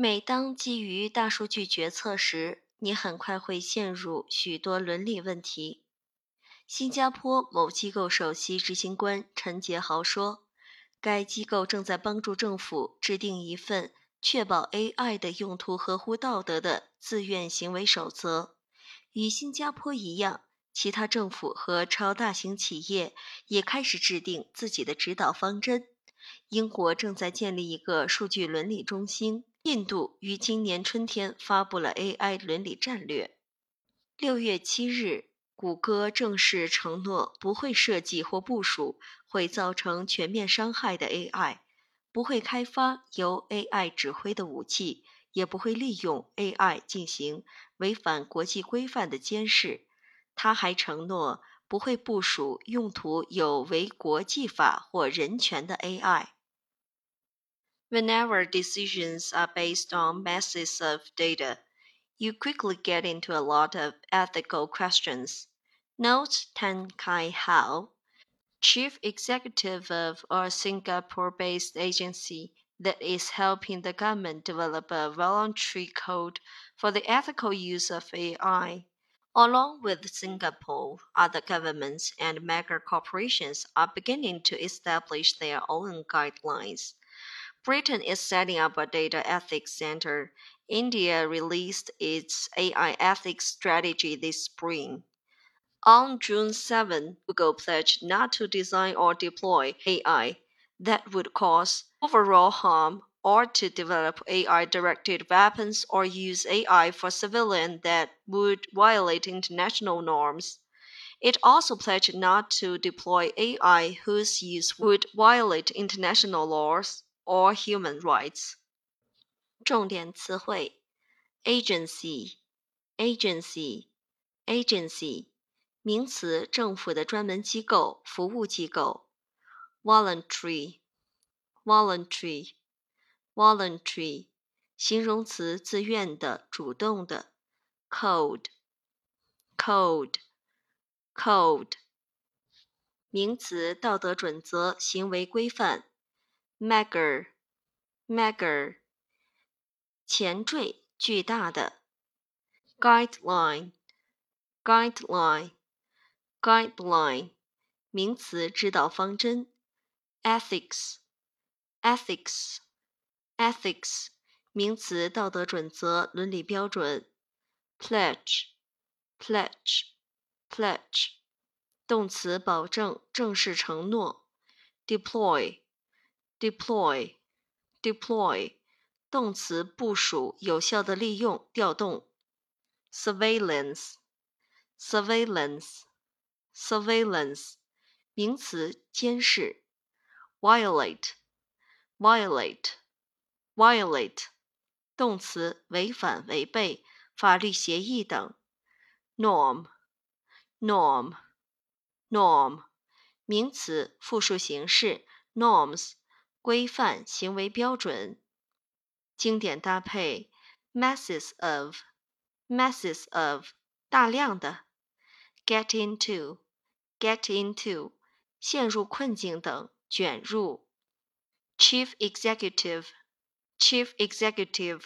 每当基于大数据决策时，你很快会陷入许多伦理问题。新加坡某机构首席执行官陈杰豪说：“该机构正在帮助政府制定一份确保 AI 的用途合乎道德的自愿行为守则。与新加坡一样，其他政府和超大型企业也开始制定自己的指导方针。英国正在建立一个数据伦理中心。”印度于今年春天发布了 AI 伦理战略。六月七日，谷歌正式承诺不会设计或部署会造成全面伤害的 AI，不会开发由 AI 指挥的武器，也不会利用 AI 进行违反国际规范的监视。他还承诺不会部署用途有违国际法或人权的 AI。Whenever decisions are based on masses of data, you quickly get into a lot of ethical questions. Notes Tan Kai Hao, chief executive of a Singapore based agency that is helping the government develop a voluntary code for the ethical use of AI. Along with Singapore, other governments and mega corporations are beginning to establish their own guidelines. Britain is setting up a data ethics center. India released its AI ethics strategy this spring. On June 7, Google pledged not to design or deploy AI that would cause overall harm or to develop AI directed weapons or use AI for civilian that would violate international norms. It also pledged not to deploy AI whose use would violate international laws or human rights。重点词汇：agency，agency，agency，名词，政府的专门机构、服务机构；voluntary，voluntary，voluntary，形容词，自愿的、主动的；code，code，code，名词，道德准则、行为规范。 Mega, mega，前缀巨大的。Guideline, guideline, guideline，名词指导方针。Ethics, ethics, ethics，名词道德准则、伦理标准。Pledge, pledge, pledge，动词保证、正式承诺。Deploy。Deploy deploy 动词部署，有效的利用，调动。surveillance surveillance surveillance 名词监视。violate violate violate 动词违反、违背法律协议等。norm norm norm 名词复数形式。norms 规范行为标准，经典搭配，masses of，masses of，大量的，get into，get into，陷入困境等，卷入，chief executive，chief executive，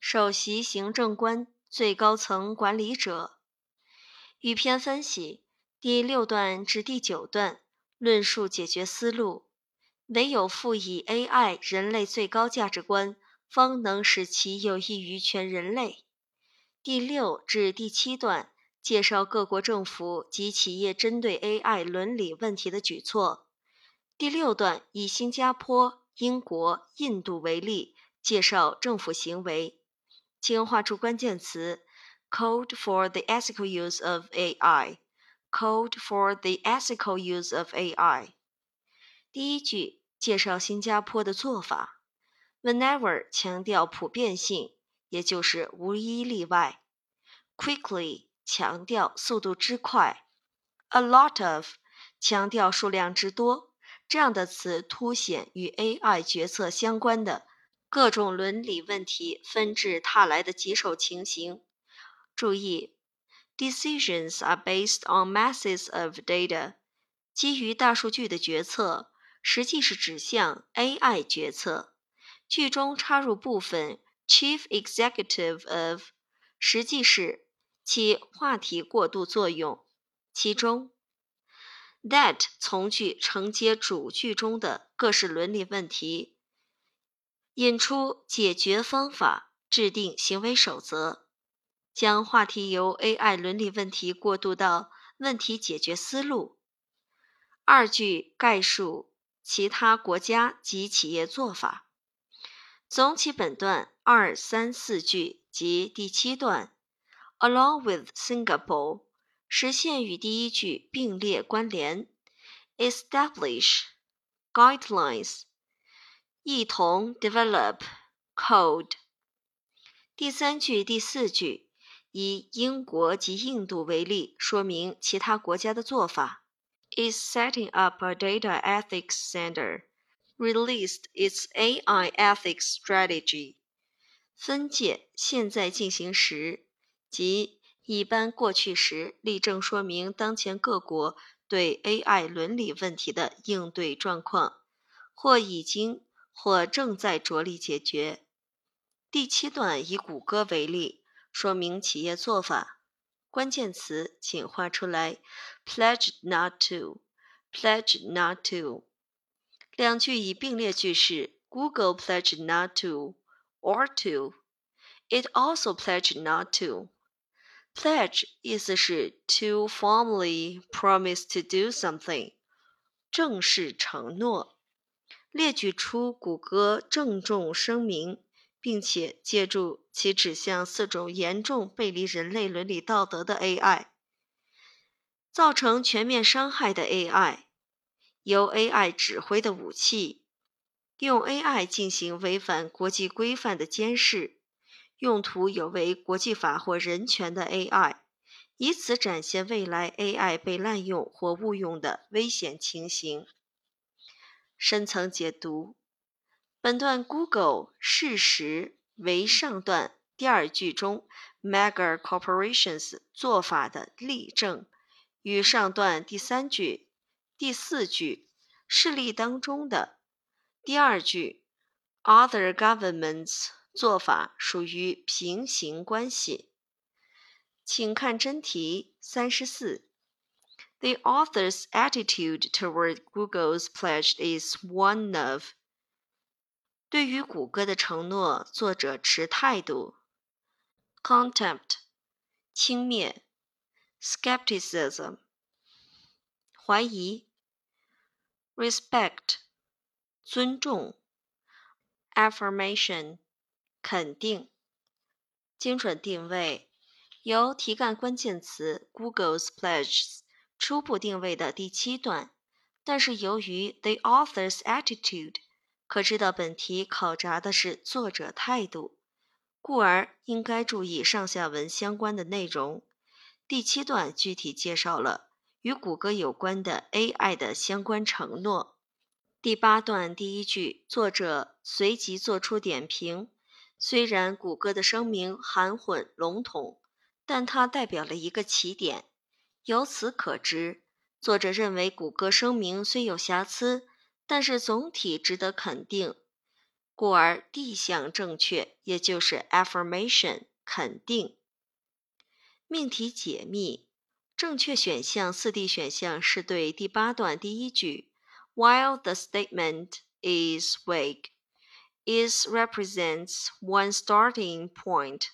首席行政官，最高层管理者。语篇分析第六段至第九段，论述解决思路。唯有赋予 AI 人类最高价值观，方能使其有益于全人类。第六至第七段介绍各国政府及企业针对 AI 伦理问题的举措。第六段以新加坡、英国、印度为例，介绍政府行为。请画出关键词：Code for the ethical use of AI。Code for the ethical use of AI。第一句。介绍新加坡的做法，whenever 强调普遍性，也就是无一例外；quickly 强调速度之快；a lot of 强调数量之多。这样的词凸显与 AI 决策相关的各种伦理问题纷至沓来的棘手情形。注意，decisions are based on masses of data，基于大数据的决策。实际是指向 AI 决策。句中插入部分 chief executive of 实际是起话题过渡作用，其中 that 从句承接主句中的各式伦理问题，引出解决方法，制定行为守则，将话题由 AI 伦理问题过渡到问题解决思路。二句概述其他国家及企业做法。总起本段二三四句及第七段，along with Singapore。实现与第一句并列关联，establish guidelines，一同 develop code。第三句、第四句以英国及印度为例，说明其他国家的做法。Is setting up a data ethics center, released its AI ethics strategy。分解现在进行时即一般过去时，例证说明当前各国对 AI 伦理问题的应对状况，或已经或正在着力解决。第七段以谷歌为例，说明企业做法。关键词请画出来：pledge not to，pledge not to。两句以并列句式：Google pledge not to or to。It also pledged not to。Pledge 意思是 to formally promise to do something，正式承诺。列举出谷歌郑重声明，并且借助其指向四种严重背离人类伦理道德的 AI，造成全面伤害的 AI，由 AI 指挥的武器，用 AI 进行违反国际规范的监视。用途有违国际法或人权的 AI，以此展现未来 AI 被滥用或误用的危险情形。深层解读：本段 Google 事实为上段第二句中 Mega Corporations 做法的例证，与上段第三句、第四句事例当中的第二句 Other Governments。做法属于平行关系。请看真题三十四。The author's attitude toward Google's pledge is one of 对于谷歌的承诺，作者持态度：contempt 轻蔑，skepticism 怀疑，respect 尊重，affirmation。肯定，精准定位，由题干关键词 Google's pledges 初步定位的第七段，但是由于 the author's attitude，可知道本题考察的是作者态度，故而应该注意上下文相关的内容。第七段具体介绍了与谷歌有关的 AI 的相关承诺。第八段第一句，作者随即做出点评。虽然谷歌的声明含混笼统，但它代表了一个起点。由此可知，作者认为谷歌声明虽有瑕疵，但是总体值得肯定，故而 D 项正确，也就是 affirmation 肯定。命题解密，正确选项四 D 选项是对第八段第一句，While the statement is vague。is represents one starting point。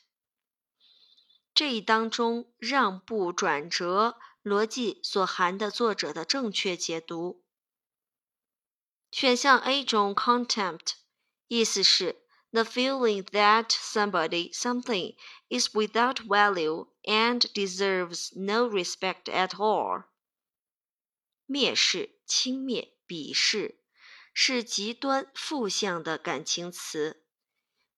这一当中让步转折逻辑所含的作者的正确解读。选项 A 中 contempt 意思是 the feeling that somebody something is without value and deserves no respect at all。蔑视、轻蔑、鄙视。是极端负向的感情词，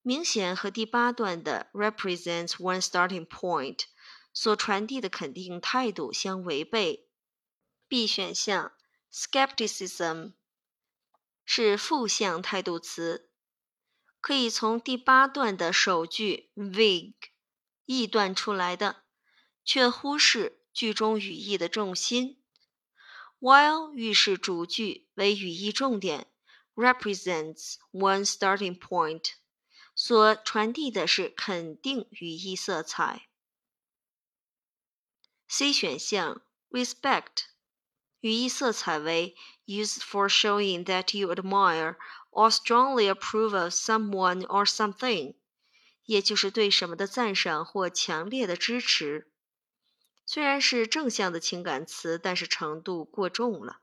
明显和第八段的 represents one starting point 所传递的肯定态度相违背。B 选项 skepticism 是负向态度词，可以从第八段的首句 vague 臆断出来的，却忽视句中语义的重心。While 预示主句为语义重点。represents one starting point，所传递的是肯定语义色彩。C 选项 respect 语义色彩为 used for showing that you admire or strongly approve of someone or something，也就是对什么的赞赏或强烈的支持。虽然是正向的情感词，但是程度过重了，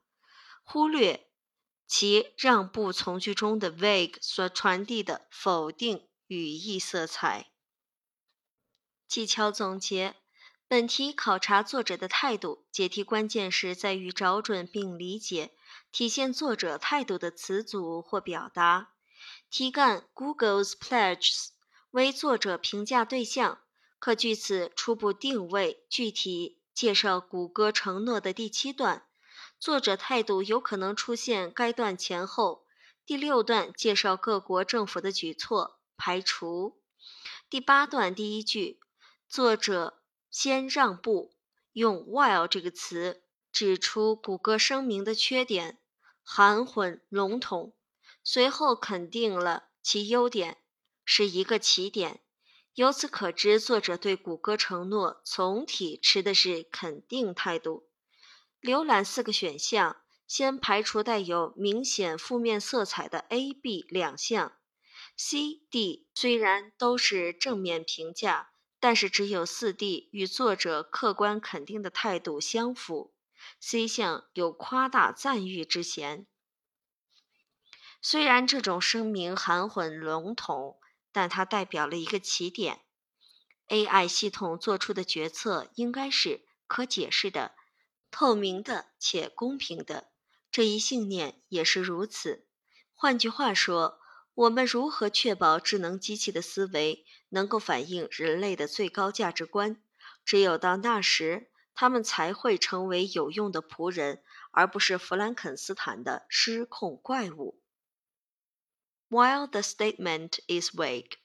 忽略其让步从句中的 vague 所传递的否定语义色彩。技巧总结。本题考察作者的态度，解题关键是在于找准并理解体现作者态度的词组或表达。题干 Google's pledges 为作者评价对象，可据此初步定位。具体介绍谷歌承诺的第七段，作者态度有可能出现该段前后。第六段介绍各国政府的举措，排除。第八段第一句，作者。先让步，用 while 这个词指出谷歌声明的缺点，含混笼统。随后肯定了其优点，是一个起点。由此可知，作者对谷歌承诺总体持的是肯定态度。浏览四个选项，先排除带有明显负面色彩的 A、B 两项，C、D 虽然都是正面评价。但是只有四 D 与作者客观肯定的态度相符，C 项有夸大赞誉之嫌。虽然这种声明含混笼统，但它代表了一个起点。AI 系统做出的决策应该是可解释的、透明的且公平的，这一信念也是如此。换句话说。我们如何确保智能机器的思维能够反映人类的最高价值观？只有到那时，他们才会成为有用的仆人，而不是弗兰肯斯坦的失控怪物。While the statement is vague,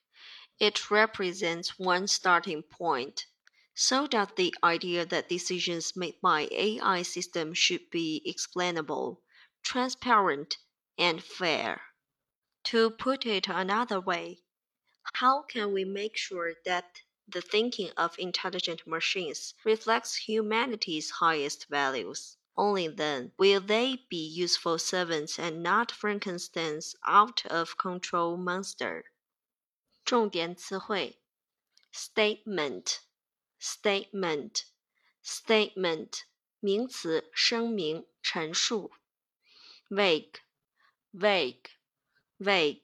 it represents one starting point. So does the idea that decisions made by AI systems should be explainable, transparent, and fair. To put it another way, how can we make sure that the thinking of intelligent machines reflects humanity's highest values? Only then will they be useful servants and not Frankenstein's out of control monster. 重点词汇 statement statement statement 名词声明陈述 vague vague vague，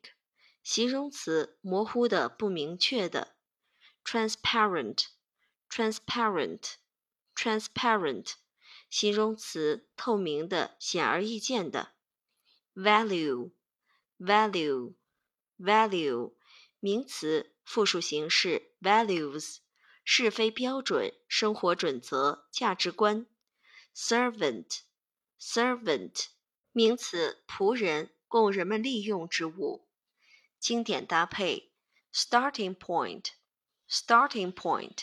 形容词，模糊的、不明确的；transparent，transparent，transparent，形容词，透明的、显而易见的；value，value，value，名词，复数形式；values，是非标准、生活准则、价值观；servant，servant，名词，仆人。供人们利用之物。经典搭配：starting point，starting point，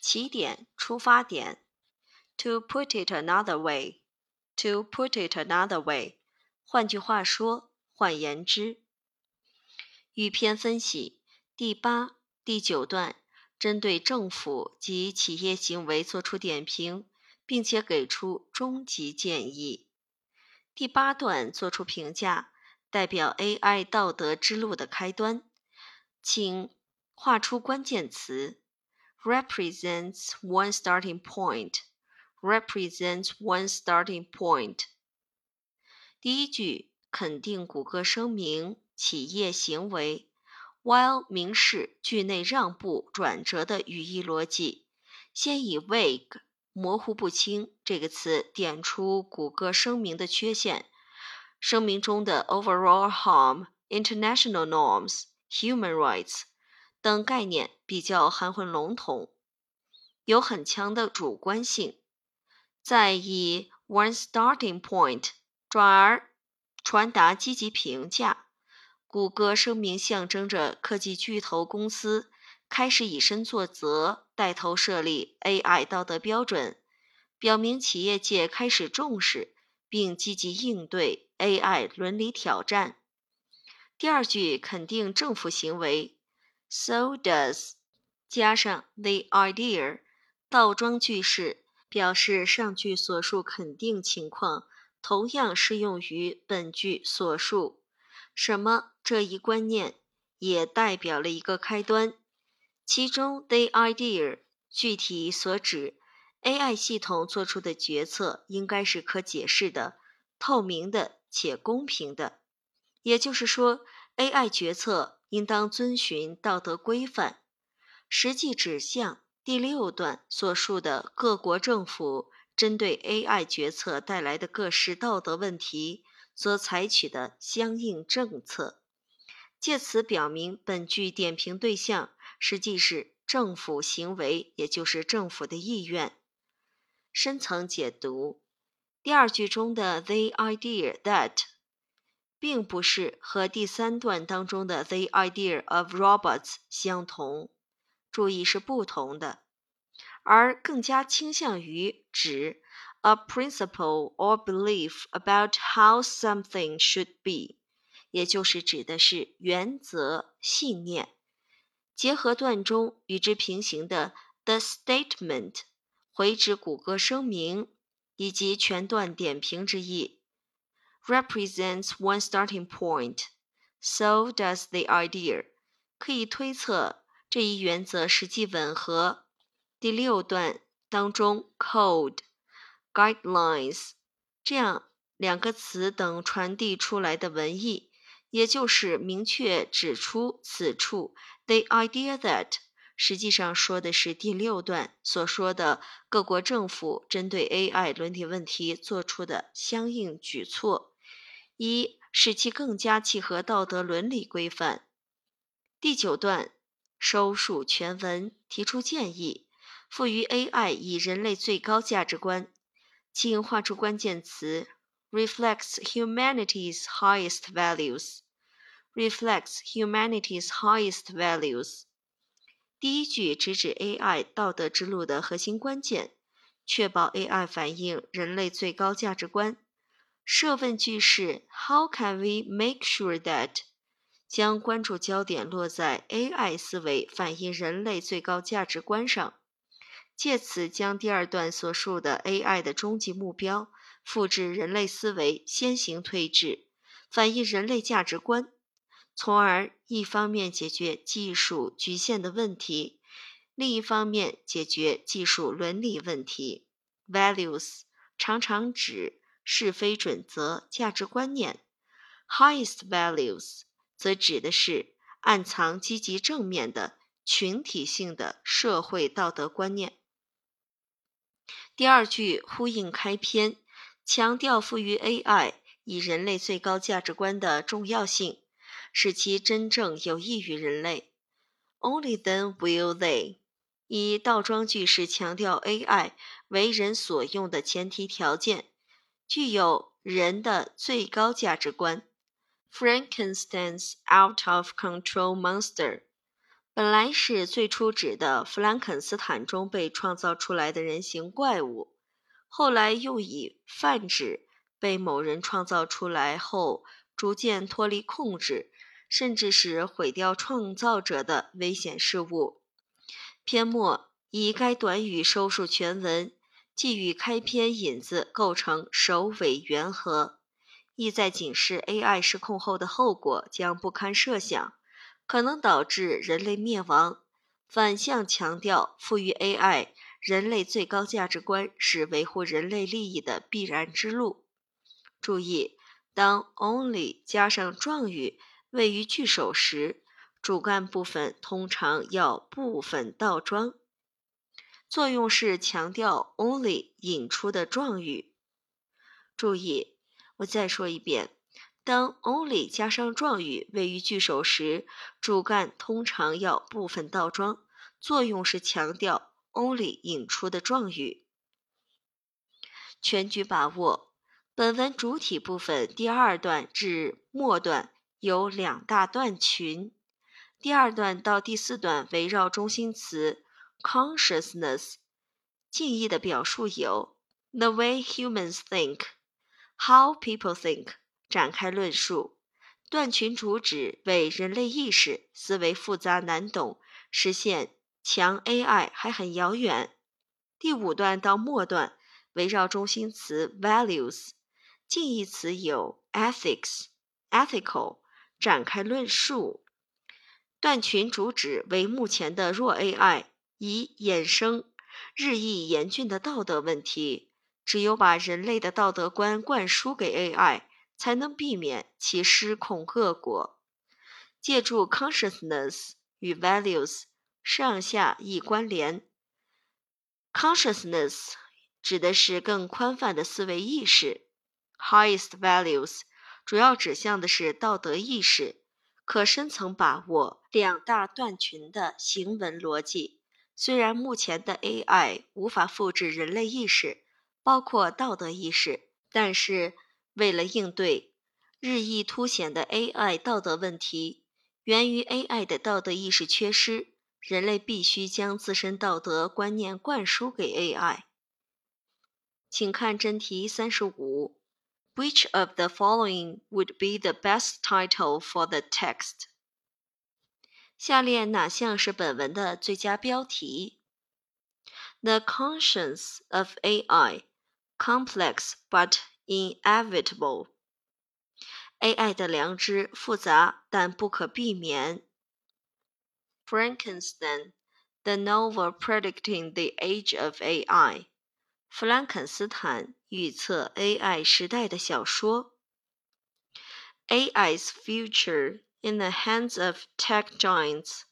起点、出发点。To put it another way，to put it another way，换句话说，换言之。语篇分析第八、第九段针对政府及企业行为作出点评，并且给出终极建议。第八段作出评价。代表 AI 道德之路的开端，请画出关键词。Represents one starting point. Represents one starting point. 第一句肯定谷歌声明企业行为，while 明示句内让步转折的语义逻辑。先以 vague 模糊不清这个词点出谷歌声明的缺陷。声明中的 overall harm、international norms、human rights 等概念比较含混笼统，有很强的主观性。再以 one starting point 转而传达积极评价。谷歌声明象征着科技巨头公司开始以身作则，带头设立 AI 道德标准，表明企业界开始重视并积极应对。AI 伦理挑战。第二句肯定政府行为 So does 加上 the idea，倒装句式表示上句所述肯定情况，同样适用于本句所述。什么这一观念也代表了一个开端。其中 the idea 具体所指 AI 系统做出的决策应该是可解释的、透明的且公平的。也就是说，AI 决策应当遵循道德规范。实际指向第六段所述的各国政府针对 AI 决策带来的各式道德问题所采取的相应政策，借此表明本句点评对象实际是政府行为，也就是政府的意愿。深层解读，第二句中的 the idea that 并不是和第三段当中的 the idea of robots 相同。注意是不同的，而更加倾向于指 a principle or belief about how something should be，也就是指的是原则、信念。结合段中与之平行的 the statement，回指谷歌声明以及全段点评之意，represents one starting point。So does the idea，可以推测。这一原则实际吻合第六段当中 “code”、“guidelines” 这样两个词等传递出来的文意，也就是明确指出此处 “the idea that” 实际上说的是第六段所说的各国政府针对 AI 伦理问题做出的相应举措，一使其更加契合道德伦理规范。第九段。收束全文，提出建议，赋予 AI 以人类最高价值观，请画出关键词：reflects humanity's highest values。reflects humanity's highest values。第一句直指 AI 道德之路的核心关键，确保 AI 反映人类最高价值观。设问句是：How can we make sure that？将关注焦点落在 AI 思维反映人类最高价值观上，借此将第二段所述的 AI 的终极目标复制人类思维先行推至，反映人类价值观，从而一方面解决技术局限的问题，另一方面解决技术伦理问题。Values 常常指是非准则、价值观念。Highest values 则指的是暗藏积极正面的群体性的社会道德观念。第二句呼应开篇，强调赋予 AI 以人类最高价值观的重要性，使其真正有益于人类。Only then will they 以倒装句式强调 AI 为人所用的前提条件，具有人的最高价值观。Frankenstein's out of control monster，本来是最初指的弗兰肯斯坦中被创造出来的人形怪物，后来又以泛指被某人创造出来后逐渐脱离控制，甚至是毁掉创造者的危险事物。篇末以该短语收束全文，既与开篇引子构成首尾圆合。意在警示 AI 失控后的后果将不堪设想，可能导致人类灭亡。反向强调，赋予 AI 人类最高价值观是维护人类利益的必然之路。注意，当 only 加上状语位于句首时，主干部分通常要部分倒装，作用是强调 only 引出的状语。注意。我再说一遍，当 only 加上状语位于句首时，主干通常要部分倒装，作用是强调 only 引出的状语。全局把握。本文主体部分第二段至末段有两大段群，第二段到第四段围绕中心词 consciousness，近义的表述有 the way humans think。How people think 展开论述，断群主旨为人类意识思维复杂难懂，实现强 AI 还很遥远。第五段到末段围绕中心词 values，近义词有 ethics、ethical 展开论述。断群主旨为目前的弱 AI，以衍生日益严峻的道德问题。只有把人类的道德观灌输给 AI。才能避免其失控恶果。借助 consciousness 与 values 上下亦关联。consciousness 指的是更宽泛的思维意识，highest values 主要指向的是道德意识，可深层把握两大段群的行文逻辑。虽然目前的 AI 无法复制人类意识，包括道德意识，但是。为了应对日益凸显的 AI 道德问题，源于 AI 的道德意识缺失，人类必须将自身道德观念灌输给 AI。请看真题三十五 ：Which of the following would be the best title for the text？下列哪项是本文的最佳标题？The conscience of AI, complex but Inevitable. AI 的良知复杂但不可避免。Frankenstein, the novel predicting the age of AI. 弗兰肯斯坦预测 AI 时代的小说。AI's future in the hands of tech giants.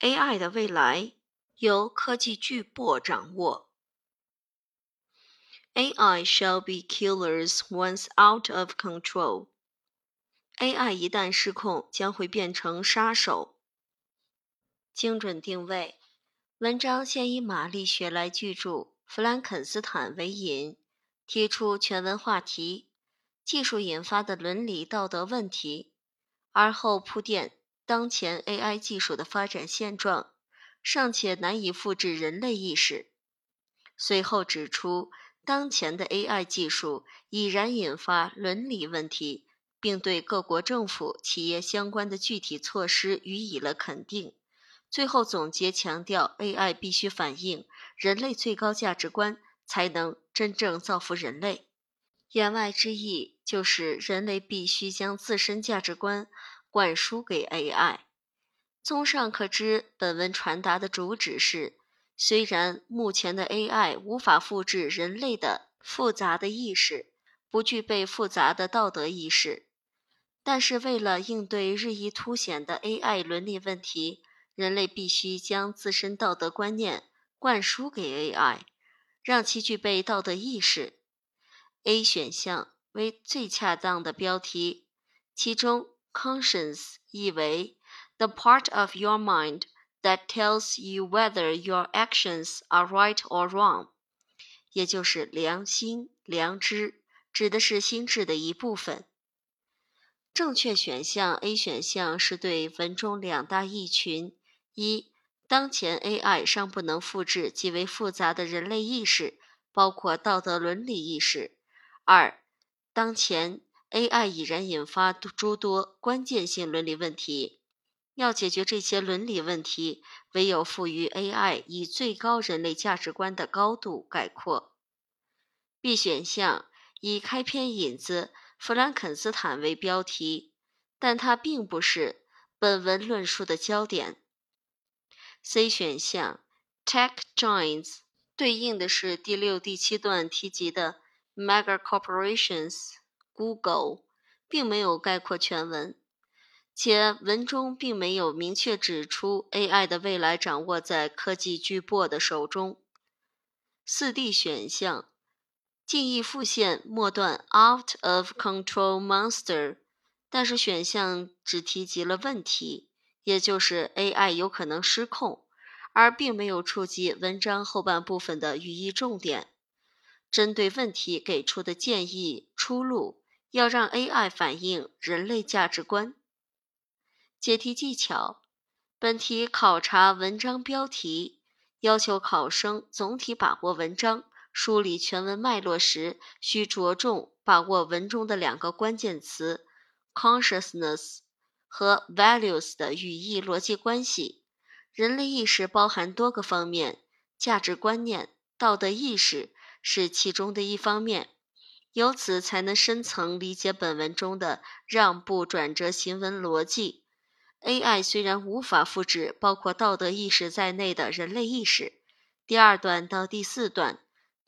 AI 的未来由科技巨擘掌握。AI shall be killers once out of control. AI 一旦失控，将会变成杀手。精准定位。文章先以玛丽雪莱巨著《弗兰肯斯坦》为引，提出全文话题：技术引发的伦理道德问题，而后铺垫当前 AI 技术的发展现状，尚且难以复制人类意识。随后指出。当前的 AI 技术已然引发伦理问题，并对各国政府、企业相关的具体措施予以了肯定。最后总结强调，AI 必须反映人类最高价值观，才能真正造福人类。言外之意就是，人类必须将自身价值观灌输给 AI。综上可知，本文传达的主旨是。虽然目前的 AI 无法复制人类的复杂的意识，不具备复杂的道德意识，但是为了应对日益凸显的 AI 伦理问题，人类必须将自身道德观念灌输给 AI，让其具备道德意识。A 选项为最恰当的标题，其中 conscience 意为 the part of your mind。that tells you whether your actions are right or wrong，也就是良心、良知，指的是心智的一部分。正确选项 A 选项是对文中两大异群：一、当前 AI 尚不能复制极为复杂的人类意识，包括道德伦理意识；二、当前 AI 已然引发诸多关键性伦理问题。要解决这些伦理问题，唯有赋予 AI 以最高人类价值观的高度概括。B 选项以开篇引子弗兰肯斯坦为标题，但它并不是本文论述的焦点。C 选项 Tech Giants 对应的是第六、第七段提及的 Mega Corporations Google，并没有概括全文。且文中并没有明确指出 AI 的未来掌握在科技巨擘的手中。四 D 选项近义复现末段 “out of control monster”，但是选项只提及了问题，也就是 AI 有可能失控，而并没有触及文章后半部分的语义重点。针对问题给出的建议出路，要让 AI 反映人类价值观。解题技巧：本题考察文章标题，要求考生总体把握文章，梳理全文脉络时，需着重把握文中的两个关键词 consciousness 和 values 的语义逻辑关系。人类意识包含多个方面，价值观念、道德意识是其中的一方面。由此才能深层理解本文中的让步转折行文逻辑。AI 虽然无法复制包括道德意识在内的人类意识，第二段到第四段，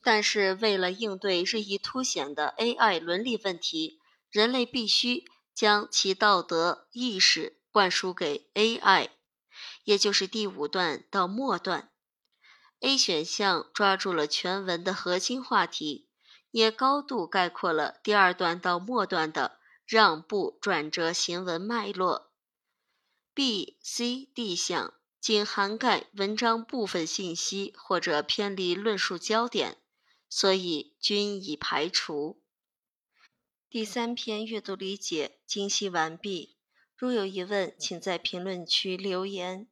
但是为了应对日益凸显的 AI 伦理问题，人类必须将其道德意识灌输给 AI，也就是第五段到末段。A 选项抓住了全文的核心话题。也高度概括了第二段到末段的让步转折行文脉络。B、C、D 项仅涵盖文章部分信息或者偏离论述焦点，所以均已排除。第三篇阅读理解精析完毕。如有疑问，请在评论区留言。